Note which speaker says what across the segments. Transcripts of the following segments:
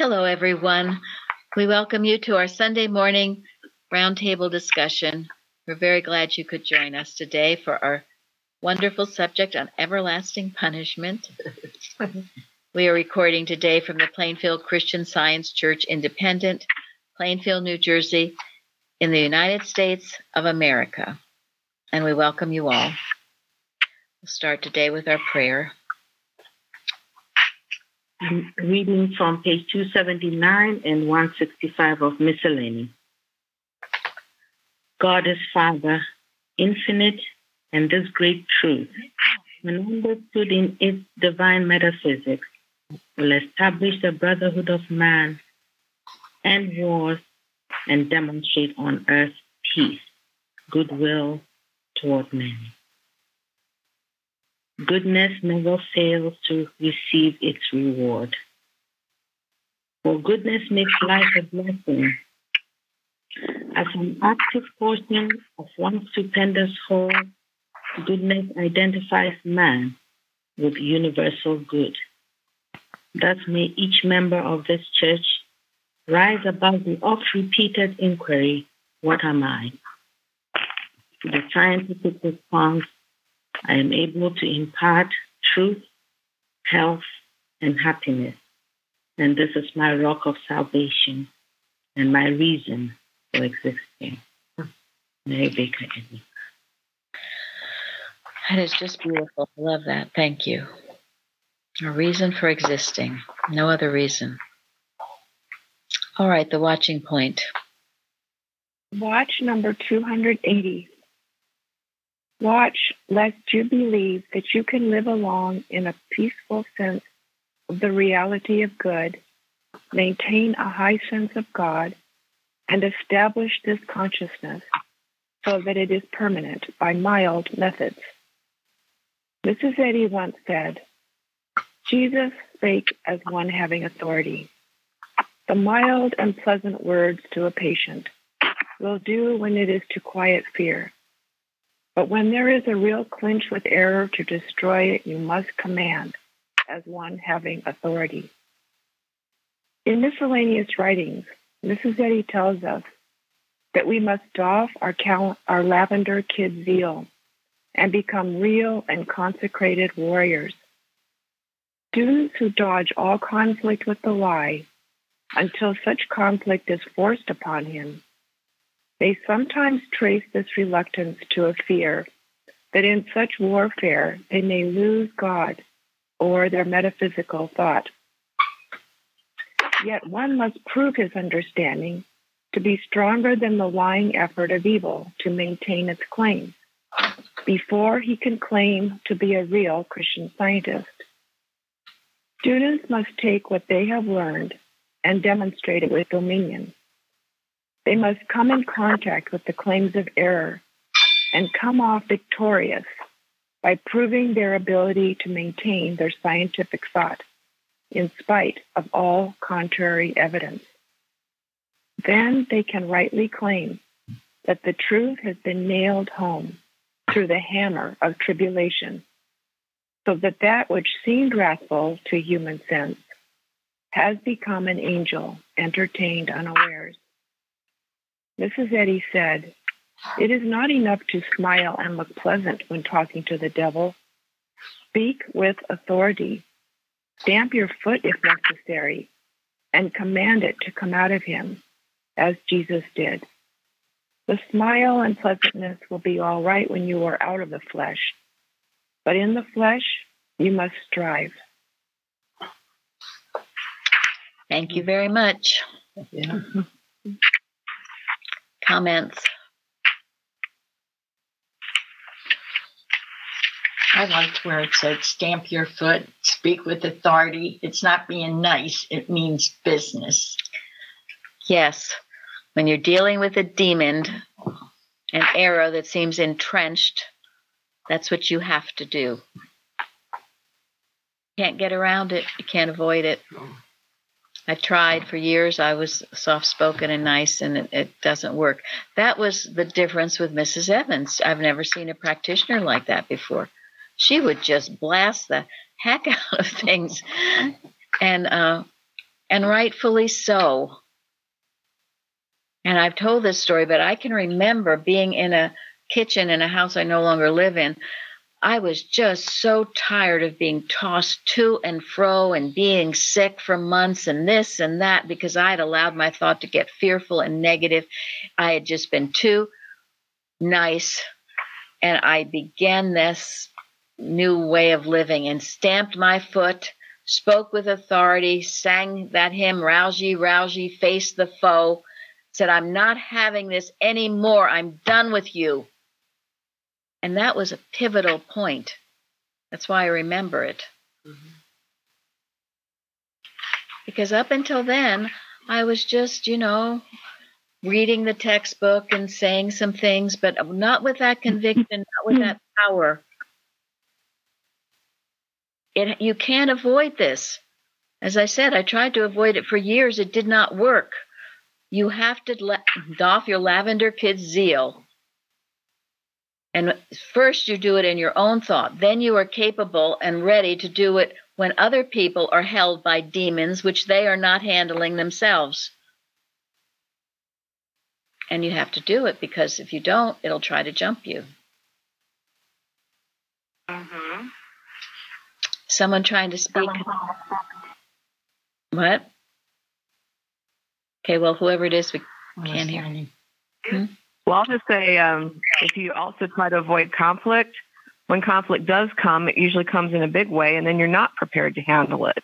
Speaker 1: Hello, everyone. We welcome you to our Sunday morning roundtable discussion. We're very glad you could join us today for our wonderful subject on everlasting punishment. we are recording today from the Plainfield Christian Science Church Independent, Plainfield, New Jersey, in the United States of America. And we welcome you all. We'll start today with our prayer.
Speaker 2: Reading from page 279 and 165 of Miscellany. God is Father, infinite, and this great truth, when understood in its divine metaphysics, will establish the brotherhood of man and wars and demonstrate on earth peace, goodwill toward men. Goodness never fails to receive its reward. For goodness makes life a blessing. As an active portion of one stupendous whole, goodness identifies man with universal good. Thus may each member of this church rise above the oft repeated inquiry, What am I? The scientific response, I am able to impart truth, health, and happiness. And this is my rock of salvation and my reason for existing. Mary Baker Eddy.
Speaker 1: That is just beautiful. I love that. Thank you. A reason for existing. No other reason. All right, the watching point.
Speaker 3: Watch number 280. Watch lest you believe that you can live along in a peaceful sense of the reality of good, maintain a high sense of God, and establish this consciousness so that it is permanent by mild methods. Mrs. Eddy once said, Jesus spake as one having authority. The mild and pleasant words to a patient will do when it is to quiet fear. But when there is a real clinch with error to destroy it, you must command as one having authority. In miscellaneous writings, Mrs. Eddy tells us that we must doff our, cal- our lavender kid zeal and become real and consecrated warriors. Students who dodge all conflict with the lie until such conflict is forced upon him they sometimes trace this reluctance to a fear that in such warfare they may lose God or their metaphysical thought. Yet one must prove his understanding to be stronger than the lying effort of evil to maintain its claims before he can claim to be a real Christian scientist. Students must take what they have learned and demonstrate it with dominion. They must come in contact with the claims of error and come off victorious by proving their ability to maintain their scientific thought in spite of all contrary evidence. Then they can rightly claim that the truth has been nailed home through the hammer of tribulation, so that that which seemed wrathful to human sense has become an angel entertained unawares. Mrs. Eddy said, It is not enough to smile and look pleasant when talking to the devil. Speak with authority. Stamp your foot if necessary, and command it to come out of him, as Jesus did. The smile and pleasantness will be all right when you are out of the flesh, but in the flesh, you must strive.
Speaker 1: Thank you very much. Yeah. Mm-hmm. Comments?
Speaker 4: I liked where it said stamp your foot, speak with authority. It's not being nice, it means business.
Speaker 1: Yes. When you're dealing with a demon, an error that seems entrenched, that's what you have to do. You can't get around it, you can't avoid it. Oh. I tried for years. I was soft spoken and nice, and it, it, doesn't work. That was the difference with Mrs. Evans. I've never seen a practitioner like that before. She would just blast the heck out of things. And uh, and rightfully so. And I've told this story, but I can remember being in a kitchen in a house I no longer live in. I was just so tired of being tossed to and fro and being sick for months and this and that because I had allowed my thought to get fearful and negative. I had just been too nice. And I began this new way of living and stamped my foot, spoke with authority, sang that hymn, Rouse ye, rouse ye, face the foe, said, I'm not having this anymore. I'm done with you. And that was a pivotal point. That's why I remember it. Mm-hmm. Because up until then, I was just, you know, reading the textbook and saying some things, but not with that conviction, not with that power. It, you can't avoid this. As I said, I tried to avoid it for years. It did not work. You have to let, doff your lavender kid's zeal. And first, you do it in your own thought. Then you are capable and ready to do it when other people are held by demons, which they are not handling themselves. And you have to do it because if you don't, it'll try to jump you. Mm-hmm. Someone trying to speak. What? Okay, well, whoever it is, we can't hear.
Speaker 5: Hmm? Well, I'll just say um, if you also try to avoid conflict, when conflict does come, it usually comes in a big way, and then you're not prepared to handle it.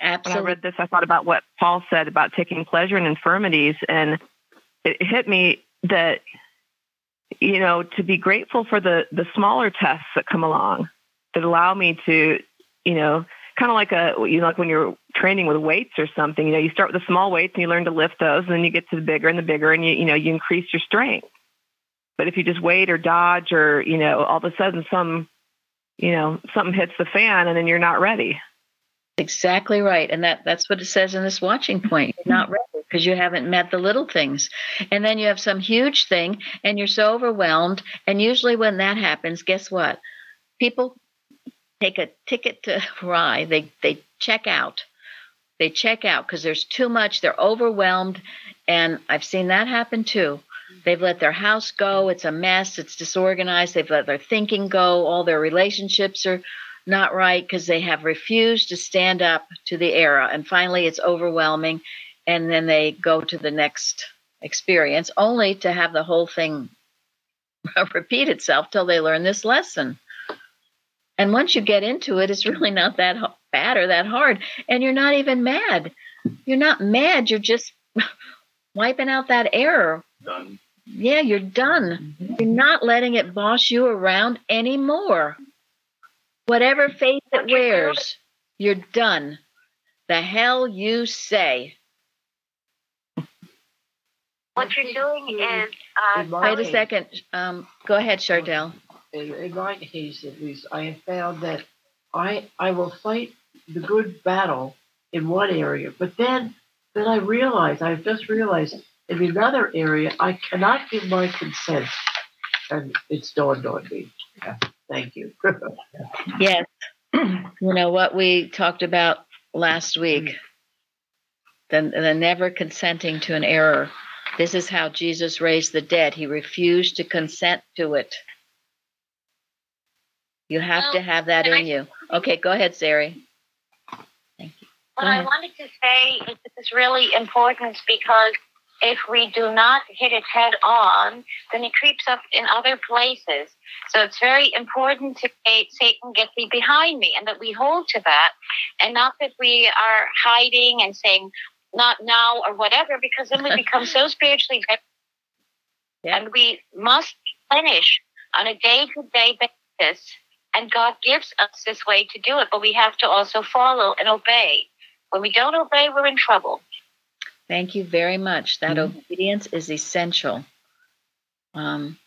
Speaker 1: Absolutely.
Speaker 5: When I read this, I thought about what Paul said about taking pleasure in infirmities, and it hit me that you know to be grateful for the the smaller tests that come along that allow me to you know kind of like a you know like when you're training with weights or something you know you start with the small weights and you learn to lift those and then you get to the bigger and the bigger and you you know you increase your strength. But if you just wait or dodge or you know all of a sudden some you know something hits the fan and then you're not ready.
Speaker 1: Exactly right. And that that's what it says in this watching point. You're not mm-hmm. ready because you haven't met the little things. And then you have some huge thing and you're so overwhelmed. And usually when that happens guess what? People take a ticket to rye. They they check out. They check out because there's too much. They're overwhelmed, and I've seen that happen too. They've let their house go. It's a mess. It's disorganized. They've let their thinking go. All their relationships are not right because they have refused to stand up to the era. And finally, it's overwhelming. And then they go to the next experience only to have the whole thing repeat itself till they learn this lesson. And once you get into it, it's really not that bad or that hard. And you're not even mad. You're not mad. You're just wiping out that error.
Speaker 6: Done.
Speaker 1: Yeah, you're done. Mm-hmm. You're not letting it boss you around anymore. Whatever face it wears, you're done. The hell you say.
Speaker 7: What you're doing is. Uh,
Speaker 1: Wait a second. Um, go ahead, Chardell
Speaker 8: in, in my case at least, I have found that I I will fight the good battle in one area, but then then I realize I've just realized in another area I cannot give my consent, and it's dawned on me. Yeah, thank you.
Speaker 1: yes, you know what we talked about last week. Mm-hmm. The, the never consenting to an error. This is how Jesus raised the dead. He refused to consent to it. You have well, to have that in I, you. Okay, go ahead, Sari.
Speaker 7: Thank you. What I wanted to say is this is really important because if we do not hit it head on, then it creeps up in other places. So it's very important to say, Satan, get thee behind me, and that we hold to that, and not that we are hiding and saying, not now or whatever, because then we become so spiritually yeah. and we must finish on a day to day basis and God gives us this way to do it, but we have to also follow and obey. When we don't obey, we're in trouble.
Speaker 1: Thank you very much. That mm-hmm. obedience is essential. Um,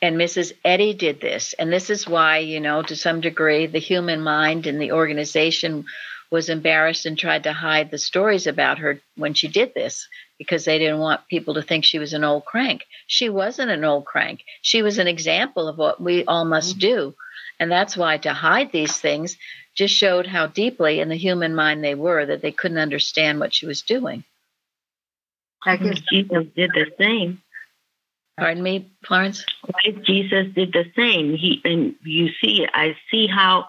Speaker 1: and Mrs. Eddy did this. And this is why, you know, to some degree, the human mind and the organization was embarrassed and tried to hide the stories about her when she did this because they didn't want people to think she was an old crank. She wasn't an old crank. She was an example of what we all must mm-hmm. do And that's why to hide these things just showed how deeply in the human mind they were that they couldn't understand what she was doing.
Speaker 2: I guess Jesus did the same.
Speaker 1: Pardon me, Florence?
Speaker 2: Right? Jesus did the same. He and you see, I see how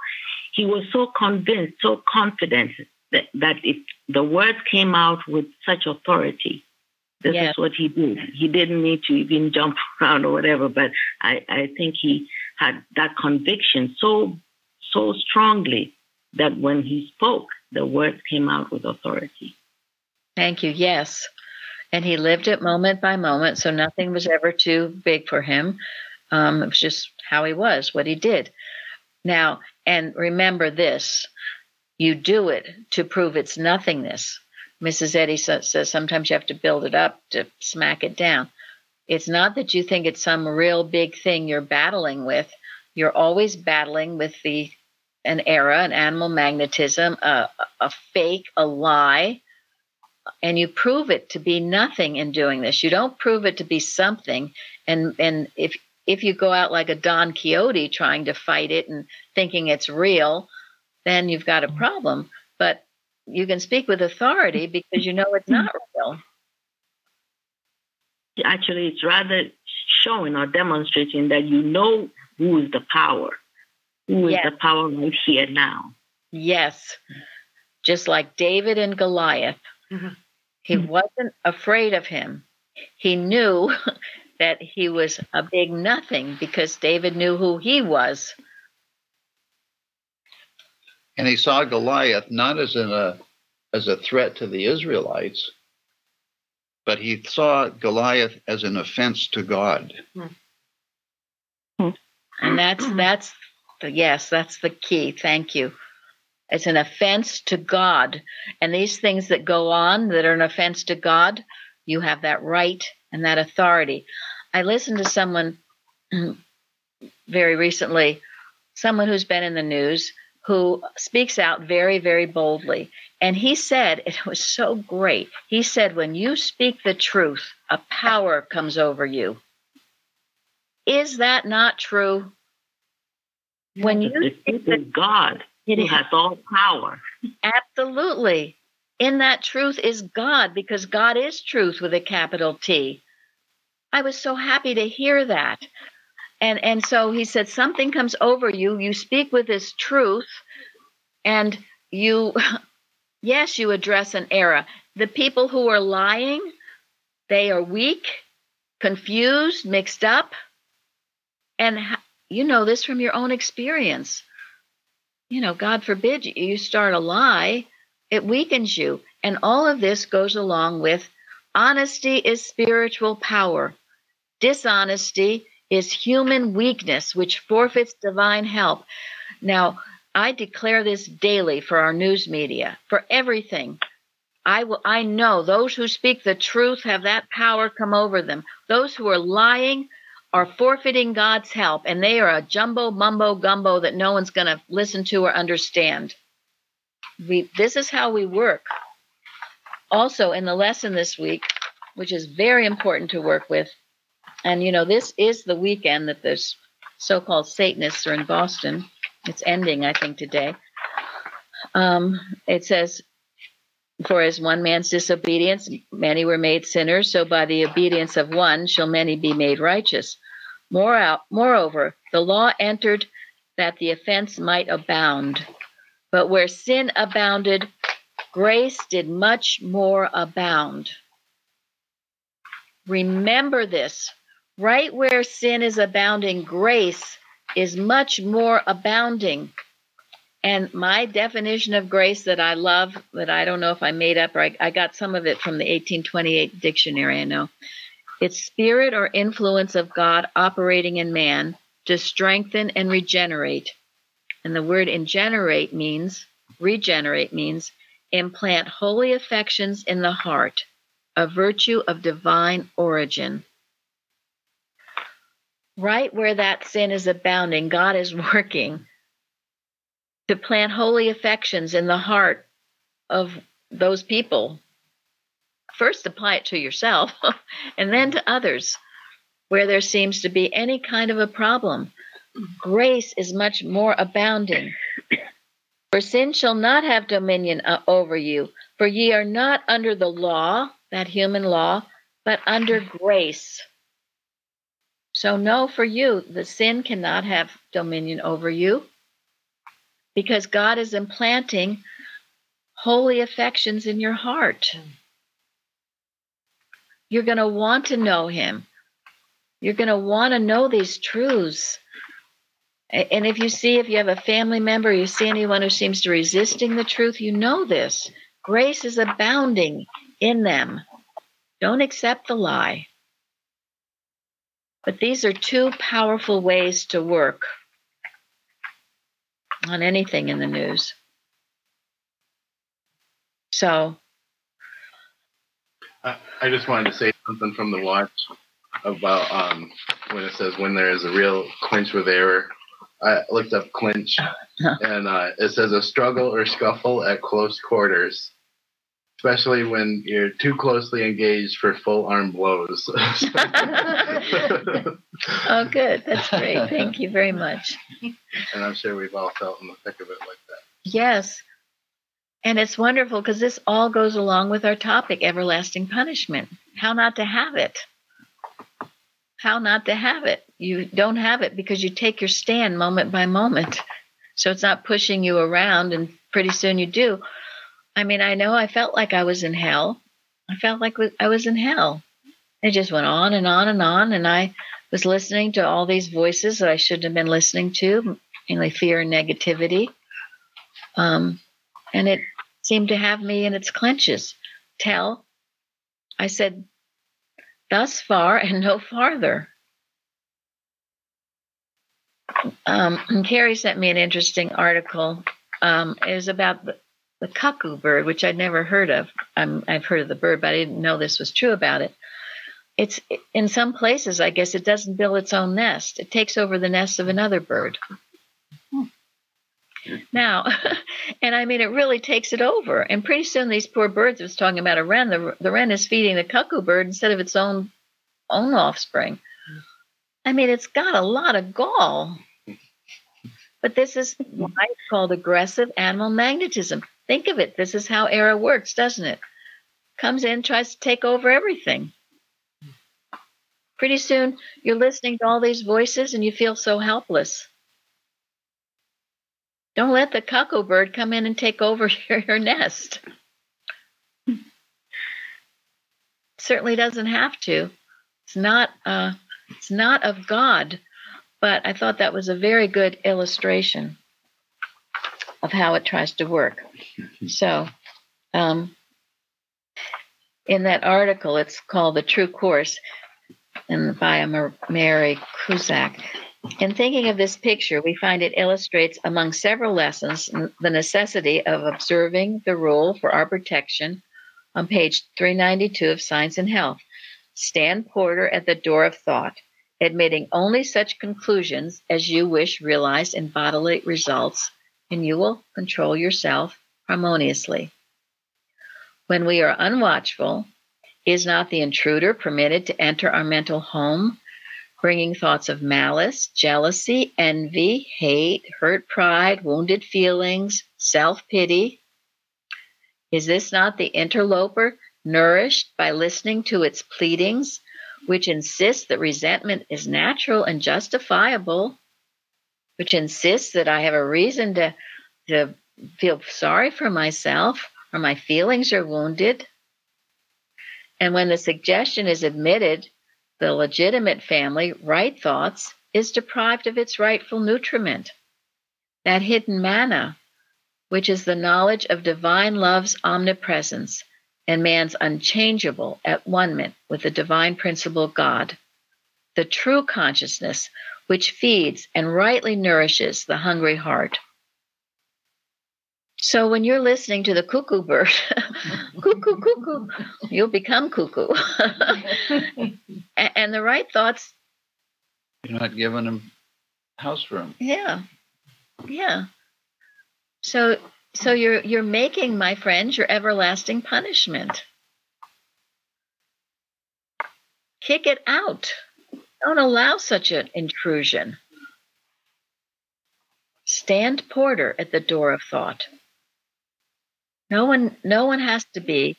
Speaker 2: he was so convinced, so confident that, that it, the words came out with such authority. This
Speaker 1: Yes.
Speaker 2: is what he did. He didn't need to even jump around or whatever, but I, I think he had that conviction so so strongly that when he spoke, the words came out with authority.
Speaker 1: Thank you. Yes. And he lived it moment by moment, so nothing was ever too big for him. Um, it was just how he was, what he did. Now, and remember this you do it to prove its nothingness. Mrs. Eddy says sometimes you have to build it up to smack it down. It's not that you think it's some real big thing you're battling with. You're always battling with the an error, an animal magnetism, a, a fake, a lie, and you prove it to be nothing in doing this. You don't prove it to be something. And and if if you go out like a Don Quixote trying to fight it and thinking it's real, then you've got a problem. But you can speak with authority because you know it's hmm. not real.
Speaker 2: Actually, it's rather showing or demonstrating that you know who is the power, who is
Speaker 1: Yes.
Speaker 2: the power right here now.
Speaker 1: Yes. Just like David and Goliath.
Speaker 8: Mhm.
Speaker 1: He wasn't afraid of him. He knew that he was a big nothing because David knew who he was.
Speaker 6: And he saw Goliath not as in a as a threat to the Israelites, but he saw Goliath as an offense to God.
Speaker 1: And that's that's yes, that's the key. Thank you. It's an offense to God. And these things that go on that are an offense to God, you have that right and that authority. I listened to someone very recently, someone who's been in the news, who speaks out very, very boldly. And he said, it was so great. He said, when you speak the truth, a power comes over you. Is that not true? When you
Speaker 2: The truth is God
Speaker 1: it
Speaker 2: who has all power.
Speaker 1: absolutely in that truth is God because God is truth with a capital T. I was so happy to hear that. And and so he said something comes over you, you speak with this truth and you yes, you address an error. The people who are lying, they are weak, confused, mixed up. And you know this from your own experience you know, God forbid you- start a lie, it weakens you. And all of this goes along with honesty is spiritual power, dishonesty is human weakness, which forfeits divine help. Now, I declare this daily for our news media, for everything. I will I know those who speak the truth have that power come over them. Those who are lying are forfeiting God's help, and they are a jumbo mumbo gumbo that no one's going to listen to or understand. We, this is how we work. Also, in the lesson this week, which is very important to work with, and you know, this is the weekend that the so called Satanists are in Boston. It's ending, I think, today. Um, it says, For as one man's disobedience, many were made sinners, so by the obedience of one shall many be made righteous. Moreover, the law entered that the offense might abound. But where sin abounded, grace did much more abound. Remember this right where sin is abounding, grace is much more abounding. And my definition of grace that I love, that I don't know if I made up or I, I got some of it from the 1828 dictionary, I know. It's spirit or influence of God operating in man to strengthen and regenerate. And the word ingenerate means, regenerate means, implant holy affections in the heart, a virtue of divine origin. Right where that sin is abounding, God is working to plant holy affections in the heart of those people. First, apply it to yourself and then to others where there seems to be any kind of a problem. grace is much more abounding. For sin shall not have dominion uh, over you, for ye are not under the law, that human law, but under grace. So, no, for you, the sin cannot have dominion over you because God is implanting holy affections in your heart. Mm. You're going to want to know Him. You're going to want to know these truths. And if you see, if you have a family member, you see anyone who seems to resisting the truth, you know this. Grace is abounding in them. Don't accept the lie. But these are two powerful ways to work on anything in the news. So.
Speaker 9: I, I just wanted to say something from the watch about um, when it says when there is a real clinch with error. I looked up clinch, and uh, it says a struggle or scuffle at close quarters especially when you're too closely engaged for full arm blows.
Speaker 1: oh, good. That's great. Thank you very much.
Speaker 9: And I'm sure we've all felt in the thick of it like that.
Speaker 1: Yes. And it's wonderful because this all goes along with our topic everlasting punishment. How not to have it. How not to have it. You don't have it because you take your stand moment by moment. So it's not pushing you around, and pretty soon you do I mean, I know I felt like I was in hell. I felt like I was in hell. It just went on and on and on. And I was listening to all these voices that I shouldn't have been listening to, mainly fear and negativity. Um, and it seemed to have me in its clenches. Tell, I said, thus far and no farther. Um, Carrie sent me an interesting article. Um, it was about the, the cuckoo bird, which I'd never heard of. Um, I've heard of the bird, but I didn't know this was true about it. It's in some places, I guess, it doesn't build its own nest. It takes over the nest of another bird. Now, and I mean, it really takes it over. And pretty soon, these poor birds. I was talking about a wren. The, the wren is feeding the cuckoo bird instead of its own own offspring. I mean, it's got a lot of gall. But this is why it's called aggressive animal magnetism. Think of it. This is how error works, doesn't it? Comes in, tries to take over everything. Pretty soon, you're listening to all these voices and you feel so helpless. Don't let the cuckoo bird come in and take over your, your nest. Certainly doesn't have to. It's not. Uh, it's not of God. But I thought that was a very good illustration of how it tries to work. So, um, in that article, it's called The True Course and by Mary Cusack. In thinking of this picture, we find it illustrates, among several lessons, the necessity of observing the rule for our protection on page 392 of Science and Health. Stand porter at the door of thought, admitting only such conclusions as you wish realized in bodily results and you will control yourself harmoniously. When we are unwatchful, is not the intruder permitted to enter our mental home, bringing thoughts of malice, jealousy, envy, hate, hurt pride, wounded feelings, self pity? Is this not the interloper nourished by listening to its pleadings, which insists that resentment is natural and justifiable? which insists that I have a reason to, to feel sorry for myself or my feelings are wounded. And when the suggestion is admitted, the legitimate family, right thoughts, is deprived of its rightful nutriment, that hidden manna, which is the knowledge of divine love's omnipresence and man's unchangeable at one with the divine principle God, the true consciousness which feeds and rightly nourishes the hungry heart. So when you're listening to the cuckoo bird, cuckoo, cuckoo, you'll become cuckoo. and the right thoughts.
Speaker 6: You're not giving them house room.
Speaker 1: Yeah, yeah. So, so you're you're making, my friends, your everlasting punishment. Kick it out. Don't allow such an intrusion. stand porter at the door of thought. No one, no one has to be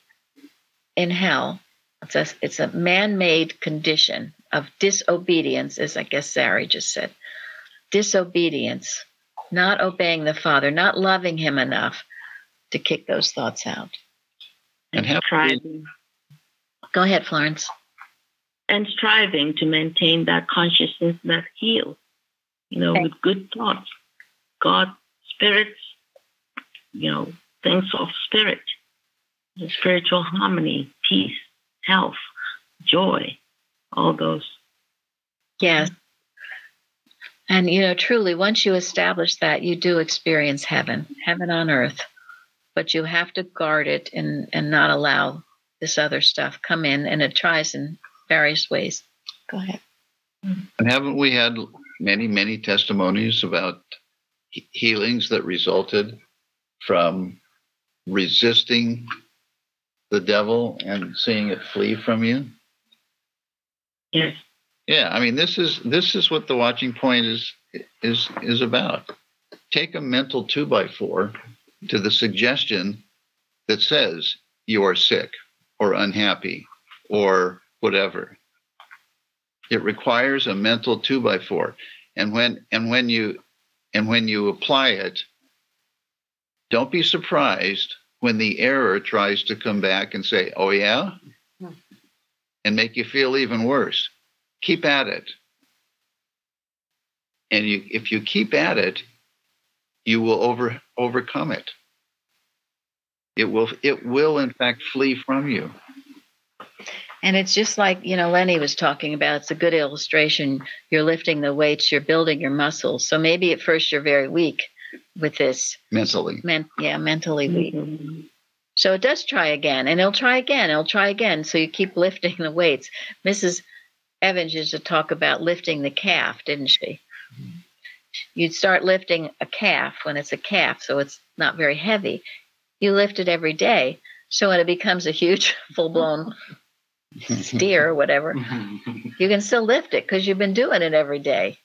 Speaker 1: in hell. It's a, it's a man-made condition of disobedience, as I guess Sari just said. Disobedience, not obeying the Father, not loving Him enough to kick those thoughts out.
Speaker 6: And have
Speaker 2: striving,
Speaker 1: Go ahead, Florence.
Speaker 2: and striving to maintain that consciousness that heals, you know,
Speaker 1: Okay.
Speaker 2: with good thoughts, God, spirits, you know, things of spirit, the spiritual harmony, peace, health, joy, all those.
Speaker 1: Yes. And you know, truly, once you establish that, you do experience heaven, heaven on earth. But you have to guard it and and not allow this other stuff come in, and it tries in various ways. Go ahead.
Speaker 6: And haven't we had many, many testimonies about he- healings that resulted from resisting the devil and seeing it flee from you?
Speaker 2: Yes.
Speaker 6: Yeah, I mean this is this is what the watching point is is is about. Take a mental two by four to the suggestion that says you are sick or unhappy or whatever. It requires a mental two by four. And when and when you and when you apply it, don't be surprised when the error tries to come back and say, Oh yeah? Hmm. And make you feel even worse keep at it. And you, if you keep at it, you will over overcome it. It will it will in fact flee from you.
Speaker 1: And it's just like, you know, Lenny was talking about. It's a good illustration. You're lifting the weights, you're building your muscles. So maybe at first you're very weak with this.
Speaker 6: mentally.
Speaker 1: Men- yeah, mentally weak. So it does try again, and it'll try again, it'll try again. So you keep lifting the weights. Mrs. Evans used to talk about lifting the calf, didn't she? You'd start lifting a calf when it's a calf, so it's not very heavy. You lift it every day. So when it becomes a huge, full blown steer or whatever, you can still lift it because you've been doing it every day.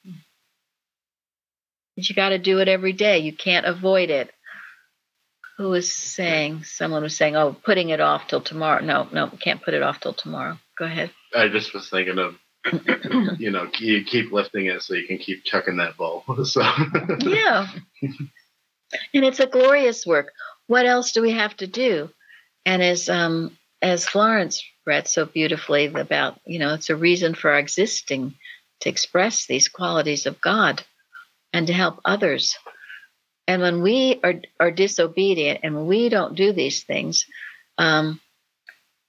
Speaker 1: But you got to do it every day. You can't avoid it. Who was saying? Someone was saying, "Oh, putting it off till tomorrow." No, no, can't put it off till tomorrow. Go ahead.
Speaker 9: I just was thinking of, you know, you keep lifting it so you can keep chucking that ball. So
Speaker 1: yeah, and it's a glorious work. What else do we have to do? And as um, as Florence read so beautifully about, you know, it's a reason for our existing to express these qualities of God and to help others. And when we are, are disobedient and we don't do these things, um,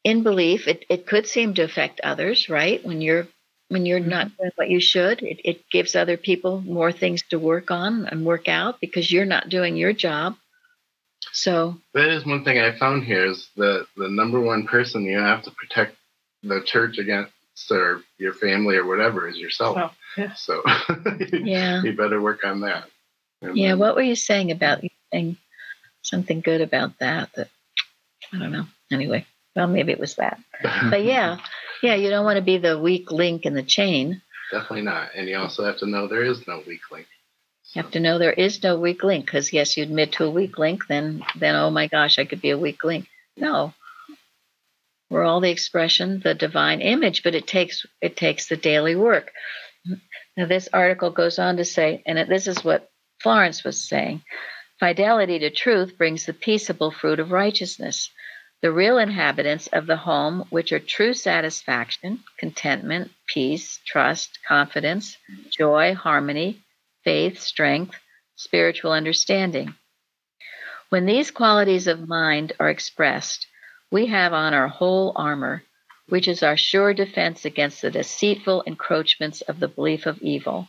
Speaker 1: in belief, it, it could seem to affect others, right? When you're when you're not mm-hmm. doing what you should, it, it gives other people more things to work on and work out because you're not doing your job. So
Speaker 9: that is one thing I found here is that the number one person you have to protect the church against or your family or whatever is yourself.
Speaker 8: Well, yeah.
Speaker 9: So
Speaker 1: yeah,
Speaker 9: you better work on that. And
Speaker 1: yeah.
Speaker 9: then-
Speaker 1: What were you saying about you saying something good about that? That I don't know. Anyway, well, maybe it was that. But yeah, yeah. You don't want to be the weak link in the chain.
Speaker 9: Definitely not. And you also have to know there is no weak link.
Speaker 1: You have to know there is no weak link because yes, you admit to a weak link, then then oh my gosh, I could be a weak link. No, we're all the expression, the divine image, but it takes it takes the daily work. Now this article goes on to say, and this is what Florence was saying: fidelity to truth brings the peaceable fruit of righteousness. The real inhabitants of the home, which are true satisfaction, contentment, peace, trust, confidence, joy, harmony, faith, strength, spiritual understanding. When these qualities of mind are expressed, we have on our whole armor, which is our sure defense against the deceitful encroachments of the belief of evil.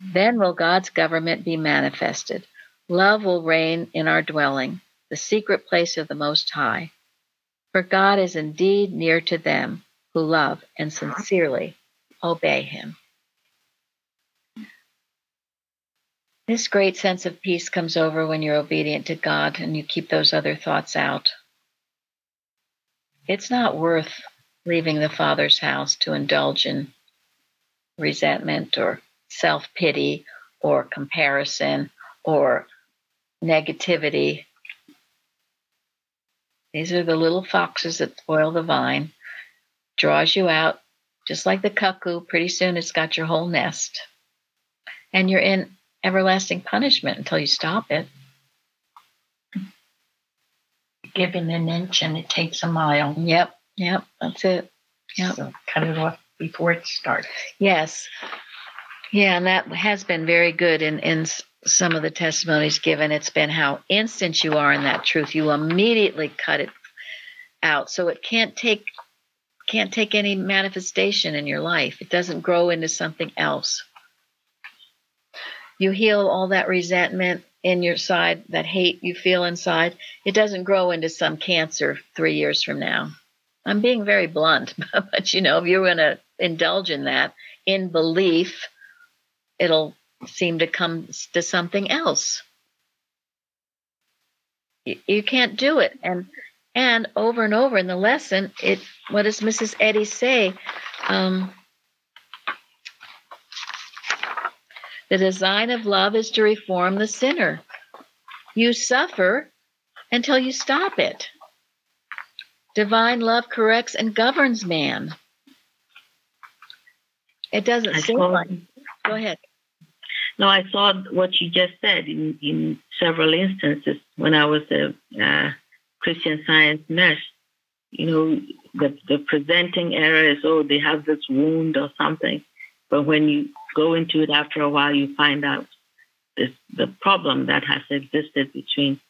Speaker 1: Then will God's government be manifested. Love will reign in our dwelling, the secret place of the Most High. For God is indeed near to them who love and sincerely obey Him. This great sense of peace comes over when you're obedient to God and you keep those other thoughts out. It's not worth leaving the Father's house to indulge in resentment or self pity or comparison or negativity. These are the little foxes that spoil the vine, draws you out, just like the cuckoo. Pretty soon it's got your whole nest. And you're in everlasting punishment until you stop it.
Speaker 4: Giving an inch and it takes a mile.
Speaker 1: Yep, yep, that's it. Yep.
Speaker 4: So cut it off before it starts.
Speaker 1: Yes. Yeah, and that has been very good in, in some of the testimonies given. It's been how instant you are in that truth. You immediately cut it out. So it can't take can't take any manifestation in your life. It doesn't grow into something else. You heal all that resentment in your side, that hate you feel inside. It doesn't grow into some cancer three years from now. I'm being very blunt, but you know, if you're going to indulge in that in belief, it'll seem to come to something else. You, you can't do it, and and over and over in the lesson, it. What does Mrs. Eddy say? Um, the design of love is to reform the sinner. You suffer until you stop it. Divine love corrects and governs man. It doesn't
Speaker 2: I
Speaker 1: seem like. Go ahead.
Speaker 2: No, I saw what you just said in, in several instances when I was a uh, Christian Science nurse. You know, the, the presenting error is, oh, they have this wound or something. But when you go into it after a while, you find out this, the problem that has existed between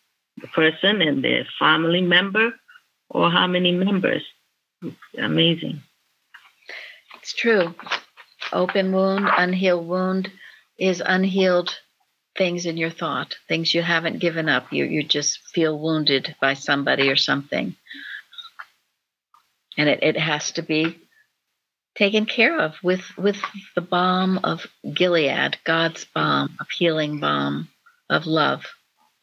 Speaker 2: the person and their family member or how many members. It's amazing.
Speaker 1: It's true. Open wound, unhealed wound is unhealed things in your thought, things you haven't given up. You you just feel wounded by somebody or something. And it, it has to be taken care of with with the balm of Gilead, God's balm of healing balm of love.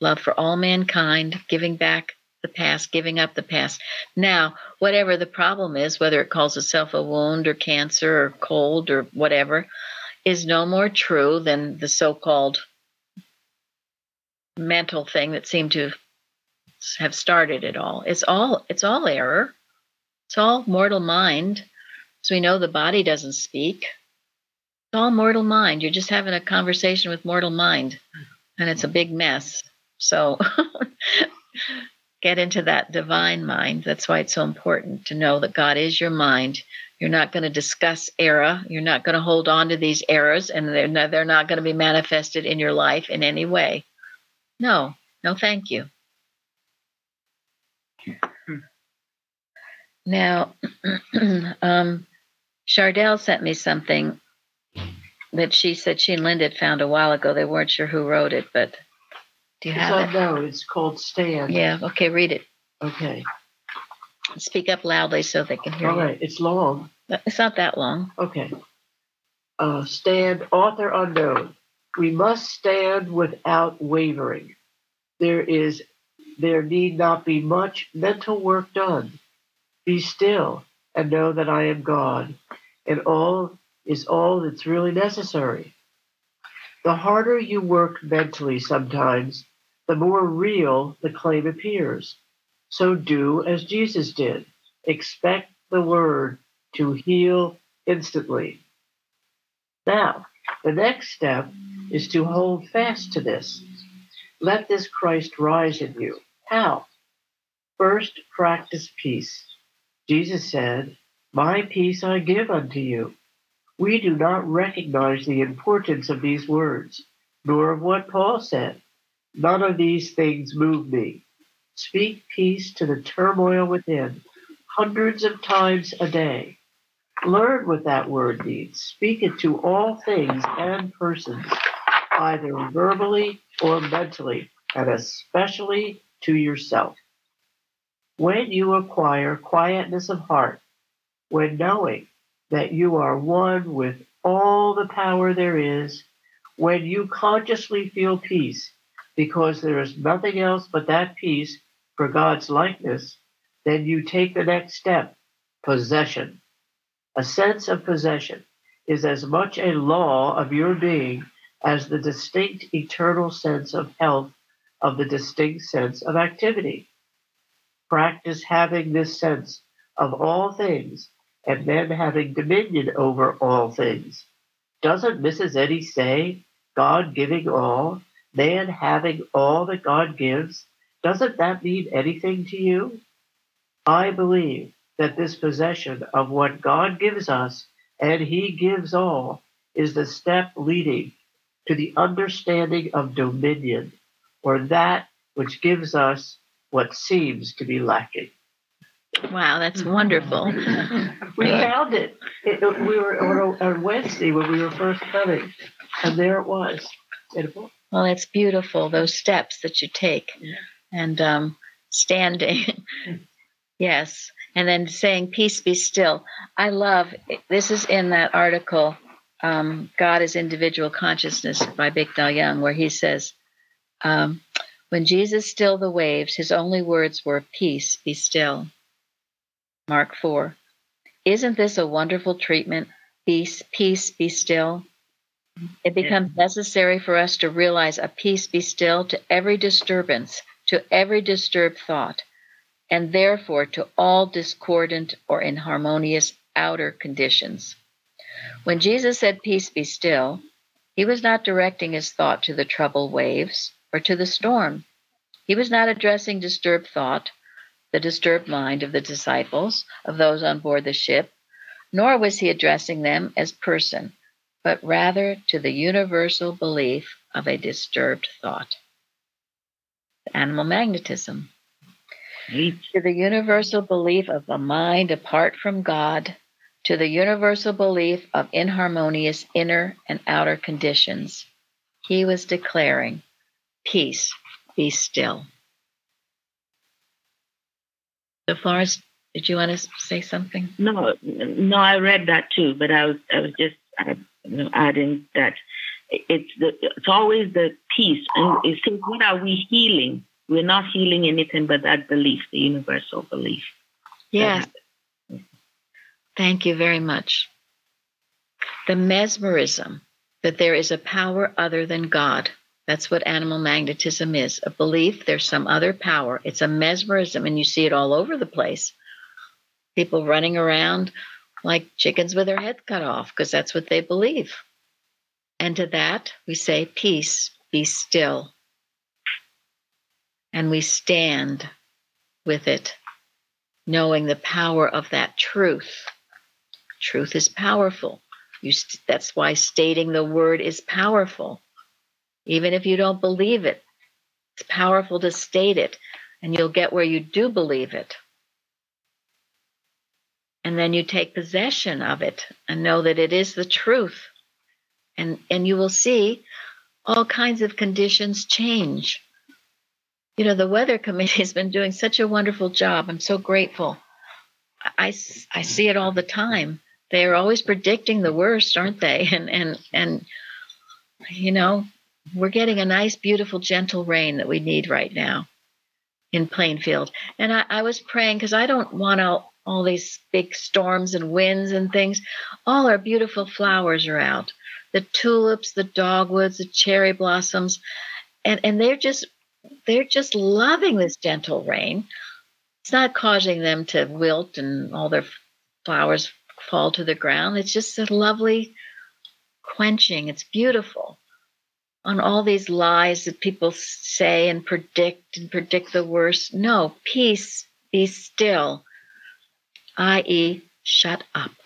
Speaker 1: Love for all mankind, giving back the past, giving up the past. Now, whatever the problem is, whether it calls itself a wound or cancer or cold or whatever, is no more true than the so called mental thing that seemed to have started it all. It's all it's all error. It's all mortal mind. So we know the body doesn't speak. It's all mortal mind. You're just having a conversation with mortal mind. And it's a big mess. So get into that divine mind. That's why it's so important to know that God is your mind. You're not going to discuss error. You're not going to hold on to these errors, and they're not, they're not going to be manifested in your life in any way. No, no, thank you. Now, um, Chardell sent me something that she said she and Linda had found a while ago. They weren't sure who wrote it, but do you have it?
Speaker 8: unknown. It's called Stand.
Speaker 1: Yeah, okay, read it.
Speaker 8: Okay.
Speaker 1: Speak up loudly so they can hear
Speaker 8: All
Speaker 1: you.
Speaker 8: right. It's long.
Speaker 1: It's not that long.
Speaker 8: Okay. Uh, stand, author unknown. We must stand without wavering. There is, there need not be much mental work done. Be still and know that I am God, and all is all that's really necessary. The harder you work mentally sometimes, the more real the claim appears. So do as Jesus did. Expect the word to heal instantly. Now, the next step is to hold fast to this. Let this Christ rise in you. How? First, practice peace. Jesus said, My peace I give unto you. We do not recognize the importance of these words, nor of what Paul said. None of these things move me. Speak peace to the turmoil within, hundreds of times a day. Learn what that word means. Speak it to all things and persons, either verbally or mentally, and especially to yourself. When you acquire quietness of heart, when knowing that you are one with all the power there is, when you consciously feel peace, because there is nothing else but that peace for God's likeness, then you take the next step possession. A sense of possession is as much a law of your being as the distinct eternal sense of health of the distinct sense of activity. Practice having this sense of all things and then having dominion over all things. Doesn't Mrs. Eddy say, God giving all, man having all that God gives? Doesn't that mean anything to you? I believe that this possession of what God gives us and He gives all is the step leading to the understanding of dominion, or that which gives us what seems to be lacking.
Speaker 1: Wow, that's wonderful.
Speaker 8: we found it. it. We were on Wednesday when we were first coming, and there it was.
Speaker 1: Well, it's beautiful those steps that you take,
Speaker 8: yeah.
Speaker 1: and um, standing. yes, and then saying, "Peace, be still." I love this. Is in that article um, God is Individual Consciousness by Bicknell Young, where he says, um, When Jesus stilled the waves, his only words were, Peace, be still. Mark 4. Isn't this a wonderful treatment? Peace, peace, be still. It becomes yeah. necessary for us to realize a peace be still to every disturbance, to every disturbed thought, and therefore to all discordant or inharmonious outer conditions. When Jesus said, Peace be still, he was not directing his thought to the troubled waves or to the storm. He was not addressing disturbed thought, the disturbed mind of the disciples, of those on board the ship, nor was he addressing them as person, but rather to the universal belief of a disturbed thought. Animal magnetism. To the universal belief of a mind apart from God to the universal belief of inharmonious inner and outer conditions. He was declaring, Peace, be still. So Florence, did you want to say something?
Speaker 2: No, no, I read that too, but I was, I was just adding that it's the, it's always the peace, and it says, "What are we healing? We're not healing anything but that belief, the universal belief."
Speaker 1: Yes, Thank you very much. The mesmerism that there is a power other than God. That's what animal magnetism is a belief there's some other power. It's a mesmerism, and you see it all over the place. People running around like chickens with their heads cut off because that's what they believe. And to that, we say, Peace, be still. And we stand with it, knowing the power of that truth Truth is powerful. St- that's why stating the word is powerful. Even if you don't believe it, it's powerful to state it, and you'll get where you do believe it. And then you take possession of it and know that it is the truth. And, and you will see all kinds of conditions change. You know, the Weather Committee has been doing such a wonderful job. I'm so grateful. I, I see it all the time they are always predicting the worst, aren't they? And and and you know, we're getting a nice, beautiful, gentle rain that we need right now in Plainfield. And I, I was praying because I don't want all, all these big storms and winds and things. All our beautiful flowers are out. The tulips, the dogwoods, the cherry blossoms, and, and they're just they're just loving this gentle rain. It's not causing them to wilt and all their flowers fall to the ground. It's just a lovely quenching. It's beautiful. On all these lies that people say and predict and predict the worst. No, peace, be still, i.e., shut up.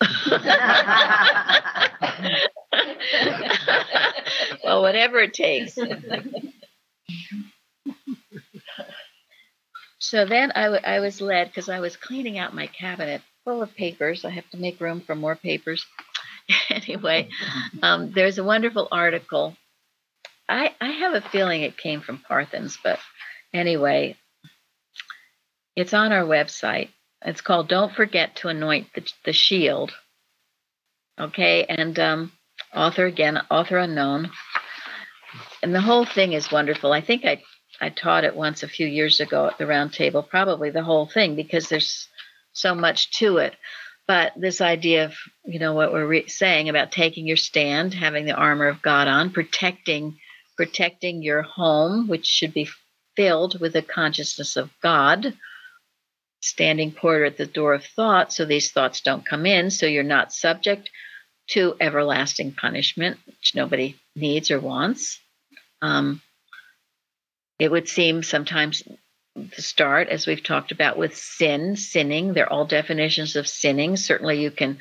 Speaker 1: well, whatever it takes. so then I, w- I was led because I was cleaning out my cabinet full of papers. I have to make room for more papers. anyway, um, there's a wonderful article. I, I have a feeling it came from Parthens, but anyway, it's on our website. It's called Don't Forget to Anoint the, the Shield. Okay, and um, author again, author unknown. And the whole thing is wonderful. I think I, I taught it once a few years ago at the round table, probably the whole thing, because there's so much to it. but this idea of you know what we're re- saying about taking your stand, having the armor of God on, protecting protecting your home, which should be filled with the consciousness of God, standing porter at the door of thought, so these thoughts don't come in, so you're not subject to everlasting punishment, which nobody needs or wants. Um, it would seem sometimes to start, as we've talked about, with sin, sinning. They're all definitions of sinning. Certainly, you can,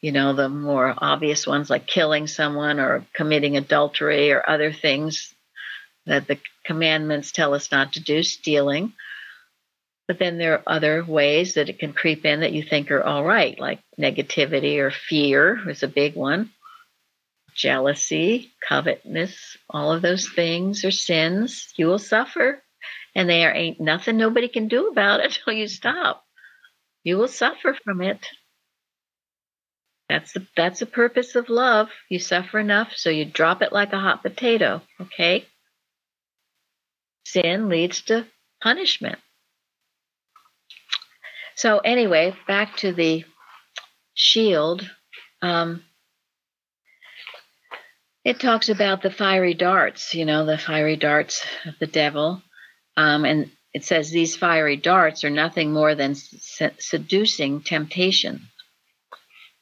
Speaker 1: you know, the more obvious ones like killing someone or committing adultery or other things that the commandments tell us not to do, stealing. But then there are other ways that it can creep in that you think are all right, like negativity or fear is a big one. Jealousy, covetousness, all of those things are sins. You will suffer, and there ain't nothing nobody can do about it until you stop. You will suffer from it. That's the that's the purpose of love. You suffer enough, so you drop it like a hot potato. Okay. Sin leads to punishment. So anyway, back to the shield. Um, it talks about the fiery darts, you know, the fiery darts of the devil. Um, and it says these fiery darts are nothing more than seducing temptation.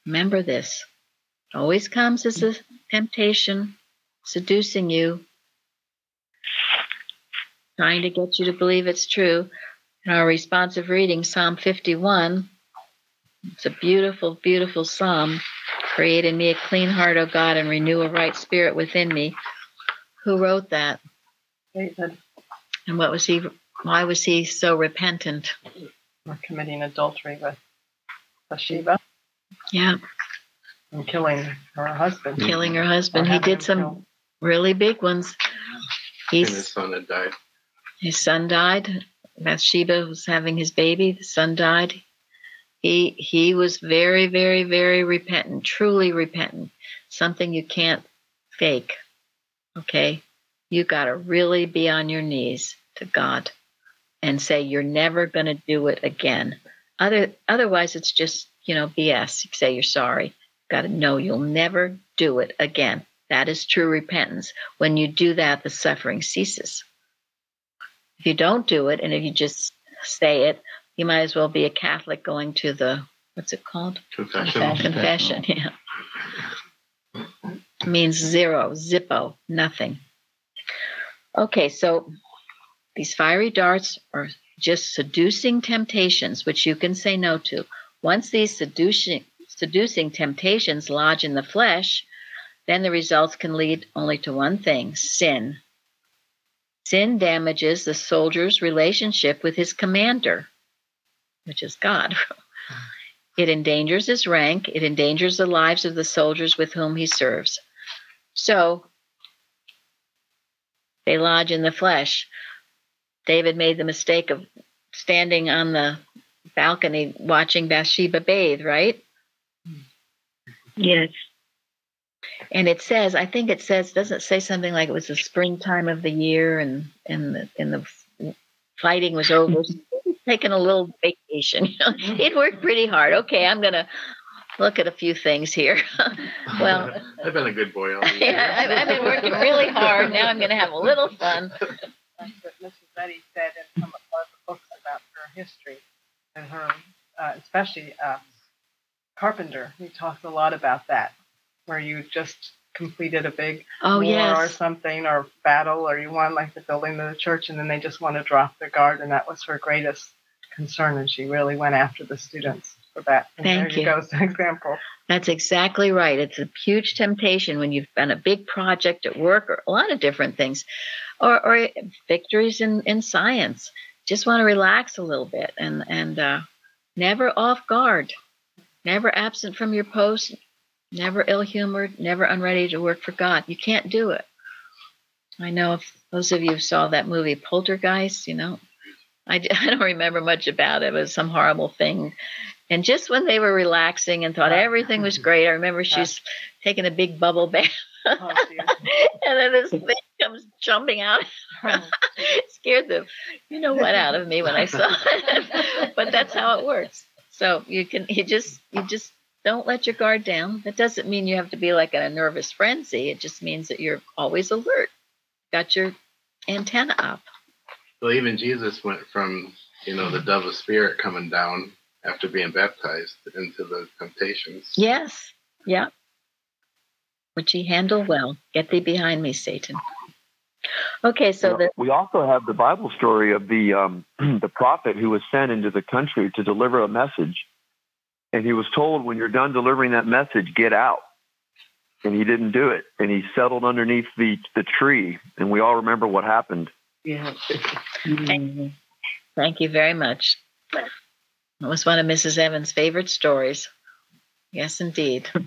Speaker 1: Remember this. Always comes as a temptation, seducing you, trying to get you to believe it's true. In our responsive reading, Psalm 51, it's a beautiful, beautiful psalm. Create in me a clean heart, O God, and renew a right spirit within me. Who wrote that?
Speaker 5: David.
Speaker 1: And what was he? Why was he so repentant?
Speaker 5: For committing adultery with Bathsheba.
Speaker 1: Yeah.
Speaker 5: And killing her husband.
Speaker 1: Killing her husband. He did some killed. really big ones.
Speaker 9: He's, and his son had died.
Speaker 1: His son died. Bathsheba was having his baby. The son died. He he was very, very, very repentant, truly repentant. Something you can't fake. Okay? You got to really be on your knees to God and say you're never going to do it again. Other otherwise it's just, you know, BS. You say you're sorry. Got to know you'll never do it again. That is true repentance. When you do that, the suffering ceases. If you don't do it, and if you just say it, you might as well be a Catholic going to the what's it called?
Speaker 9: Confession.
Speaker 1: Confession. Yeah. means zero, zippo, nothing. Okay, so these fiery darts are just seducing temptations, which you can say no to. Once these seducing seducing temptations lodge in the flesh, then the results can lead only to one thing sin. Sin damages the soldier's relationship with his commander, which is God. Ah. it endangers his rank, it endangers the lives of the soldiers with whom he serves. So, they lodge in the flesh. David made the mistake of standing on the balcony watching Bathsheba bathe, right? Hmm.
Speaker 2: Yes.
Speaker 1: And it says, I think it says, doesn't it say something like it was the springtime of the year and and the and the fighting was over. taking a little vacation. You know, it worked pretty hard. Okay, I'm gonna look at a few things here. well,
Speaker 9: I've been a good boy all
Speaker 1: yeah, I've, I've, been working really hard. Now I'm gonna have a little fun.
Speaker 5: That's what Mrs. Eddy said in some of the books about her history and her, uh, especially uh, Carpenter. He talks a lot about that where you just completed a big
Speaker 1: oh,
Speaker 5: war
Speaker 1: yes.
Speaker 5: or something or battle or you won like the building of the church and then they just want to drop their guard and that was her greatest concern and she really went after the students for that. And
Speaker 1: Thank
Speaker 5: there you. go, an example.
Speaker 1: That's exactly right. It's a huge temptation when you've done a big project at work or a lot of different things, or, or victories in, in science. Just want to relax a little bit and and uh, never off guard, never absent from your post, never ill humored, never unready to work for God. You can't do it. I know if those of you saw that movie Poltergeist, you know, I, I don't remember much about it. It was some horrible thing. And just when they were relaxing and thought everything was great, I remember she's taking a big bubble bath. Oh, and then this thing comes jumping out. Oh, scared the, you know what, out of me when I saw it. but that's how it works. So you can you just you just don't let your guard down. That doesn't mean you have to be like in a nervous frenzy. It just means that you're always alert. Got your antenna up.
Speaker 9: Well, even Jesus went from, you know, the dove of spirit coming down after being baptized into the temptations.
Speaker 1: Yes. Yeah. Which he handled well. Get thee behind me, Satan. Okay, so
Speaker 10: Well,
Speaker 1: the
Speaker 10: we also have the Bible story of the um, the prophet who was sent into the country to deliver a message, and he was told, "When you're done delivering that message, get out." And he didn't do it, and he settled underneath the the tree, and we all remember what happened.
Speaker 8: Yeah.
Speaker 1: Thank, thank you very much. It was one of Mrs. Evans' favorite stories. Yes, indeed.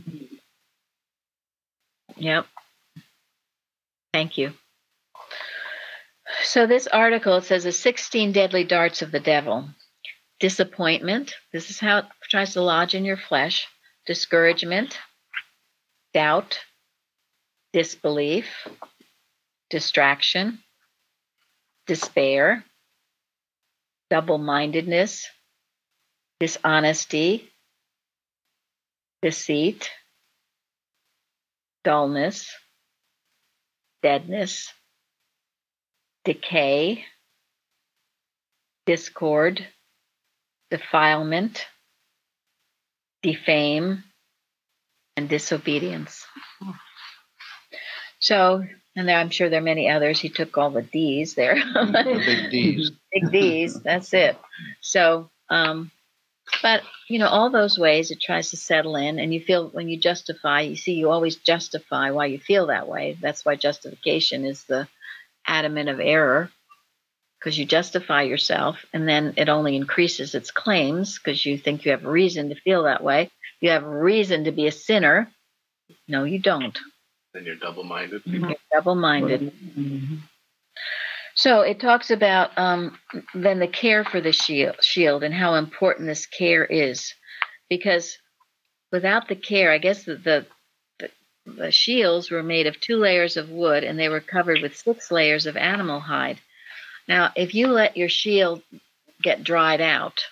Speaker 1: yep. Thank you. So, this article says the 16 deadly darts of the devil disappointment. This is how it tries to lodge in your flesh. Discouragement, doubt, disbelief, distraction, despair, double mindedness, dishonesty, deceit, dullness, deadness, decay, discord, defilement, defame, and disobedience. So, and there, I'm sure there are many others. He took all the D's there.
Speaker 6: The big D's.
Speaker 1: big D's. That's it. So, um, but you know, all those ways it tries to settle in, and you feel when you justify, you see, you always justify why you feel that way. That's why justification is the adamant of error, because you justify yourself, and then it only increases its claims because you think you have reason to feel that way. You have reason to be a sinner. No, you don't.
Speaker 9: Then you're double minded. Mm-hmm.
Speaker 1: You're double minded. Mm-hmm. So it talks about um, then the care for the shield, shield and how important this care is, because without the care, I guess the, the the the shields were made of two layers of wood and they were covered with six layers of animal hide. Now, if you let your shield get dried out,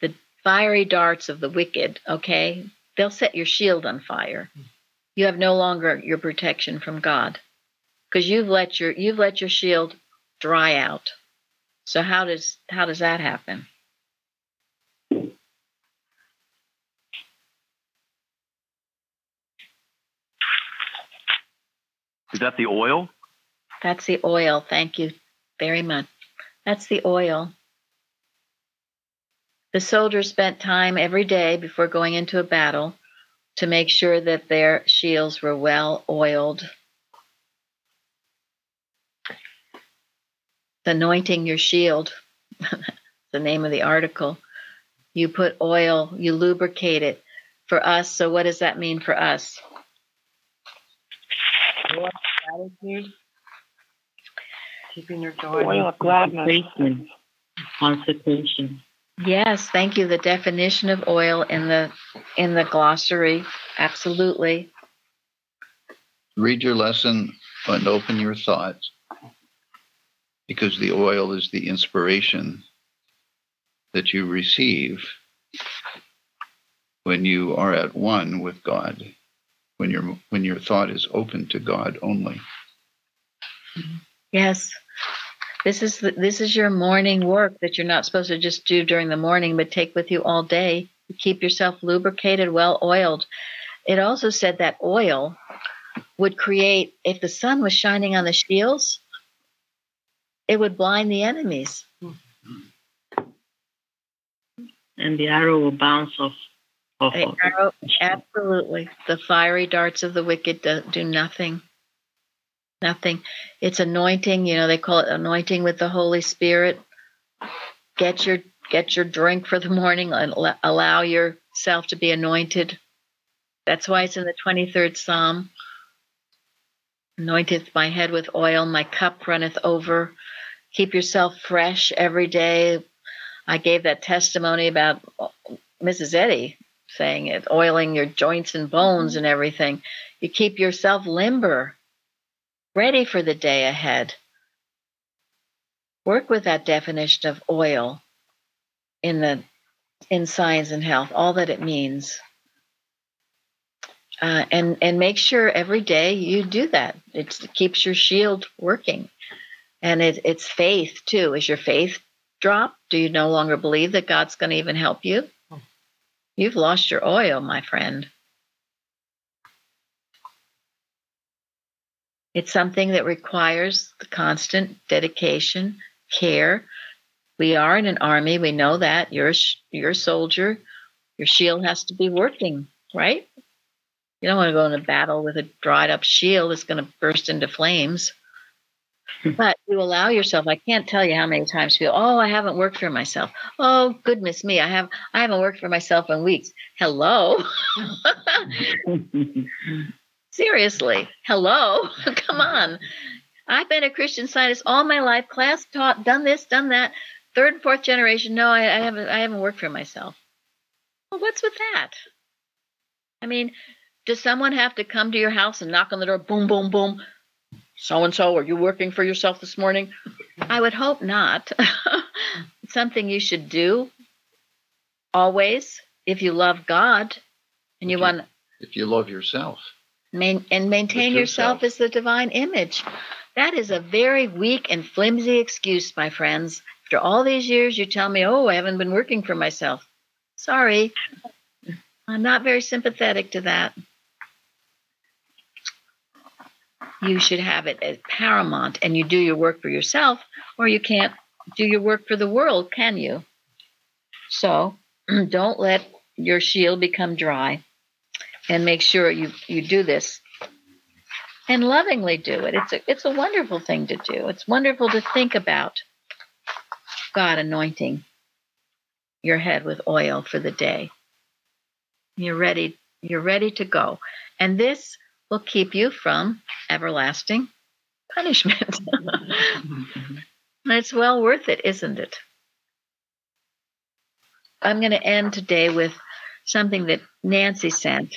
Speaker 1: the fiery darts of the wicked, okay, they'll set your shield on fire. Mm-hmm. You have no longer your protection from God because you've let your you've let your shield dry out. So how does how does that happen?
Speaker 10: Is that the oil?
Speaker 1: That's the oil. Thank you very much. That's the oil. The soldiers spent time every day before going into a battle to make sure that their shields were well oiled. Anointing your shield, the name of the article. You put oil, you lubricate it for us. So, what does that mean for us?
Speaker 8: Gratitude. Keeping your joy.
Speaker 3: Oil of gladness.
Speaker 2: Consecration. Consecration.
Speaker 1: Yes, thank you. The definition of oil in the in the glossary, absolutely.
Speaker 6: Read your lesson and open your thoughts because the oil is the inspiration that you receive when you are at one with God, when your when your thought is open to God only.
Speaker 1: Yes, this is the, this is your morning work that you're not supposed to just do during the morning, but take with you all day. Keep yourself lubricated, well oiled. It also said that oil would create if the sun was shining on the shields, it would blind the enemies.
Speaker 2: And the arrow will bounce off. off
Speaker 1: The arrow- absolutely. The fiery darts of the wicked do, do nothing. Nothing. It's anointing. You know, they call it anointing with the Holy Spirit. Get your get your drink for the morning and allow yourself to be anointed. That's why it's in the 23rd Psalm. Anointeth my head with oil, my cup runneth over. Keep yourself fresh every day. I gave that testimony about Mrs. Eddy saying it, oiling your joints and bones and everything. You keep yourself limber, ready for the day ahead. Work with that definition of oil in the in science and health, all that it means. Uh, and and make sure every day you do that. It's, it keeps your shield working, and it, it's faith too. Is your faith drop? Do you no longer believe that God's going to even help you? You've lost your oil, my friend. It's something that requires the constant dedication, care. We are in an army. We know that. You're a, you're a soldier. Your shield has to be working, right? You don't want to go into battle with a dried up shield that's going to burst into flames. but you allow yourself, I can't tell you how many times you feel, oh, I haven't worked for myself. Oh, goodness me, I have I haven't worked for myself in weeks. Hello. Seriously, hello. Come on. I've been a Christian scientist all my life, class taught, done this, done that. Third and fourth generation. No, I, I haven't I haven't worked for myself. Well, what's with that? I mean, does someone have to come to your house and knock on the door, boom, boom, boom? So and so, are you working for yourself this morning? I would hope not. something you should do always if you love God and you,
Speaker 6: you-
Speaker 1: want
Speaker 6: If you love yourself,
Speaker 1: main, and maintain yourself
Speaker 6: yourself.
Speaker 1: as the divine image. That is a very weak and flimsy excuse, my friends. After all these years, you tell me, oh, I haven't been working for myself. Sorry. I'm not very sympathetic to that. You should have it as paramount, and you do your work for yourself, or you can't do your work for the world, can you? So don't let your shield become dry and make sure you you do this and lovingly do it. It's a it's a wonderful thing to do. It's wonderful to think about god anointing your head with oil for the day. You're ready you're ready to go. And this will keep you from everlasting punishment. It's well worth it isn't it? I'm going to end today with something that nancy sent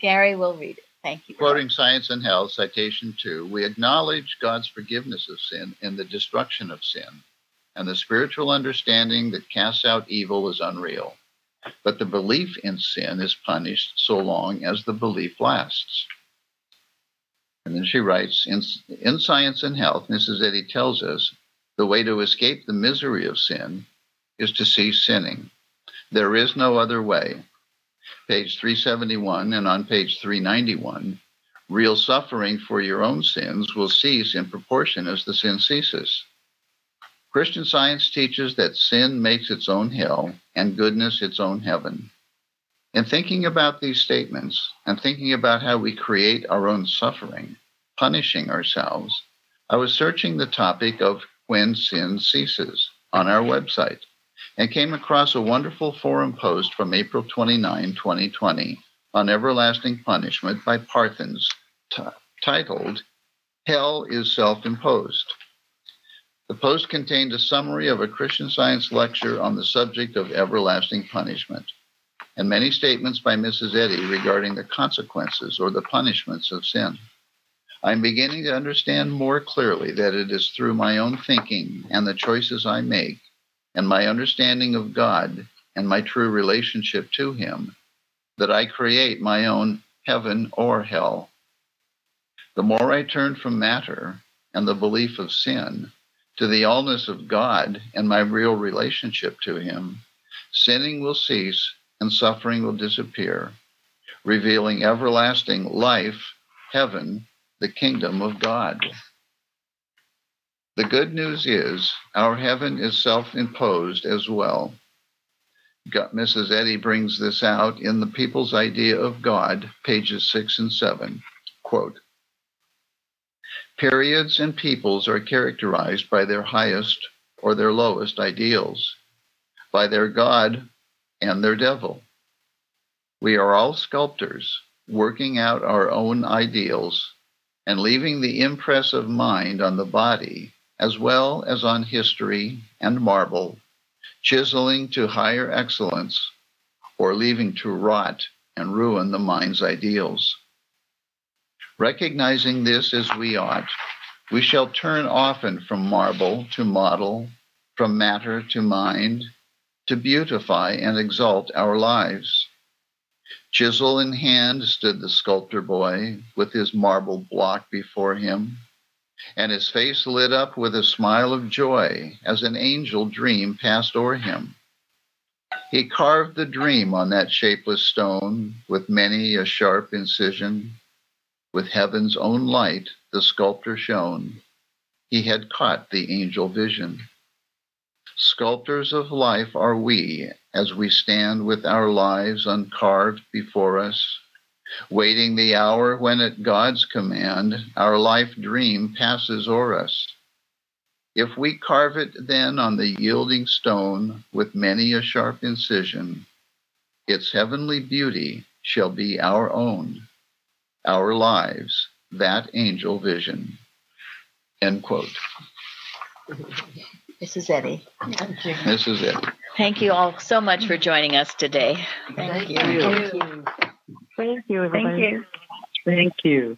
Speaker 1: gary will read it thank you
Speaker 6: quoting Science and Health, citation two, we acknowledge God's forgiveness of sin and the destruction of sin, and the spiritual understanding that casts out evil is unreal. But the belief in sin is punished so long as the belief lasts. And then she writes in, in Science and Health, Mrs. Eddy tells us the way to escape the misery of sin is to cease sinning. There is no other way. Page 371 and on page 391, real suffering for your own sins will cease in proportion as the sin ceases. Christian science teaches that sin makes its own hell and goodness its own heaven. In thinking about these statements and thinking about how we create our own suffering, punishing ourselves, I was searching the topic of when sin ceases on our website and came across a wonderful forum post from April 29, 2020 on everlasting punishment by Parthens t- titled Hell is Self Imposed. The post contained a summary of a Christian Science lecture on the subject of everlasting punishment and many statements by Mrs. Eddy regarding the consequences or the punishments of sin. I'm beginning to understand more clearly that it is through my own thinking and the choices I make and my understanding of God and my true relationship to Him that I create my own heaven or hell. The more I turn from matter and the belief of sin to the allness of God and my real relationship to Him, sinning will cease and suffering will disappear, revealing everlasting life, heaven, the kingdom of God. The good news is our heaven is self imposed as well. God, Mrs. Eddy brings this out in The People's Idea of God, pages six and seven. Quote Periods and peoples are characterized by their highest or their lowest ideals, by their God and their devil. We are all sculptors working out our own ideals and leaving the impress of mind on the body as well as on history and marble, chiseling to higher excellence or leaving to rot and ruin the mind's ideals. Recognizing this as we ought, we shall turn often from marble to model, from matter to mind, to beautify and exalt our lives. Chisel in hand stood the sculptor boy with his marble block before him, and his face lit up with a smile of joy as an angel dream passed o'er him. He carved the dream on that shapeless stone with many a sharp incision. With heaven's own light, the sculptor shone. He had caught the angel vision. Sculptors of life are we as we stand with our lives uncarved before us, waiting the hour when at God's command our life dream passes o'er us. If we carve it then on the yielding stone with many a sharp incision, its heavenly beauty shall be our own, our lives, that angel vision. End quote.
Speaker 1: This is Eddy.
Speaker 4: Thank you.
Speaker 6: This is it.
Speaker 1: Thank you all so much for joining us today.
Speaker 4: Thank you.
Speaker 8: Thank you.
Speaker 5: Thank you, everybody.
Speaker 3: Thank you.
Speaker 2: Thank you.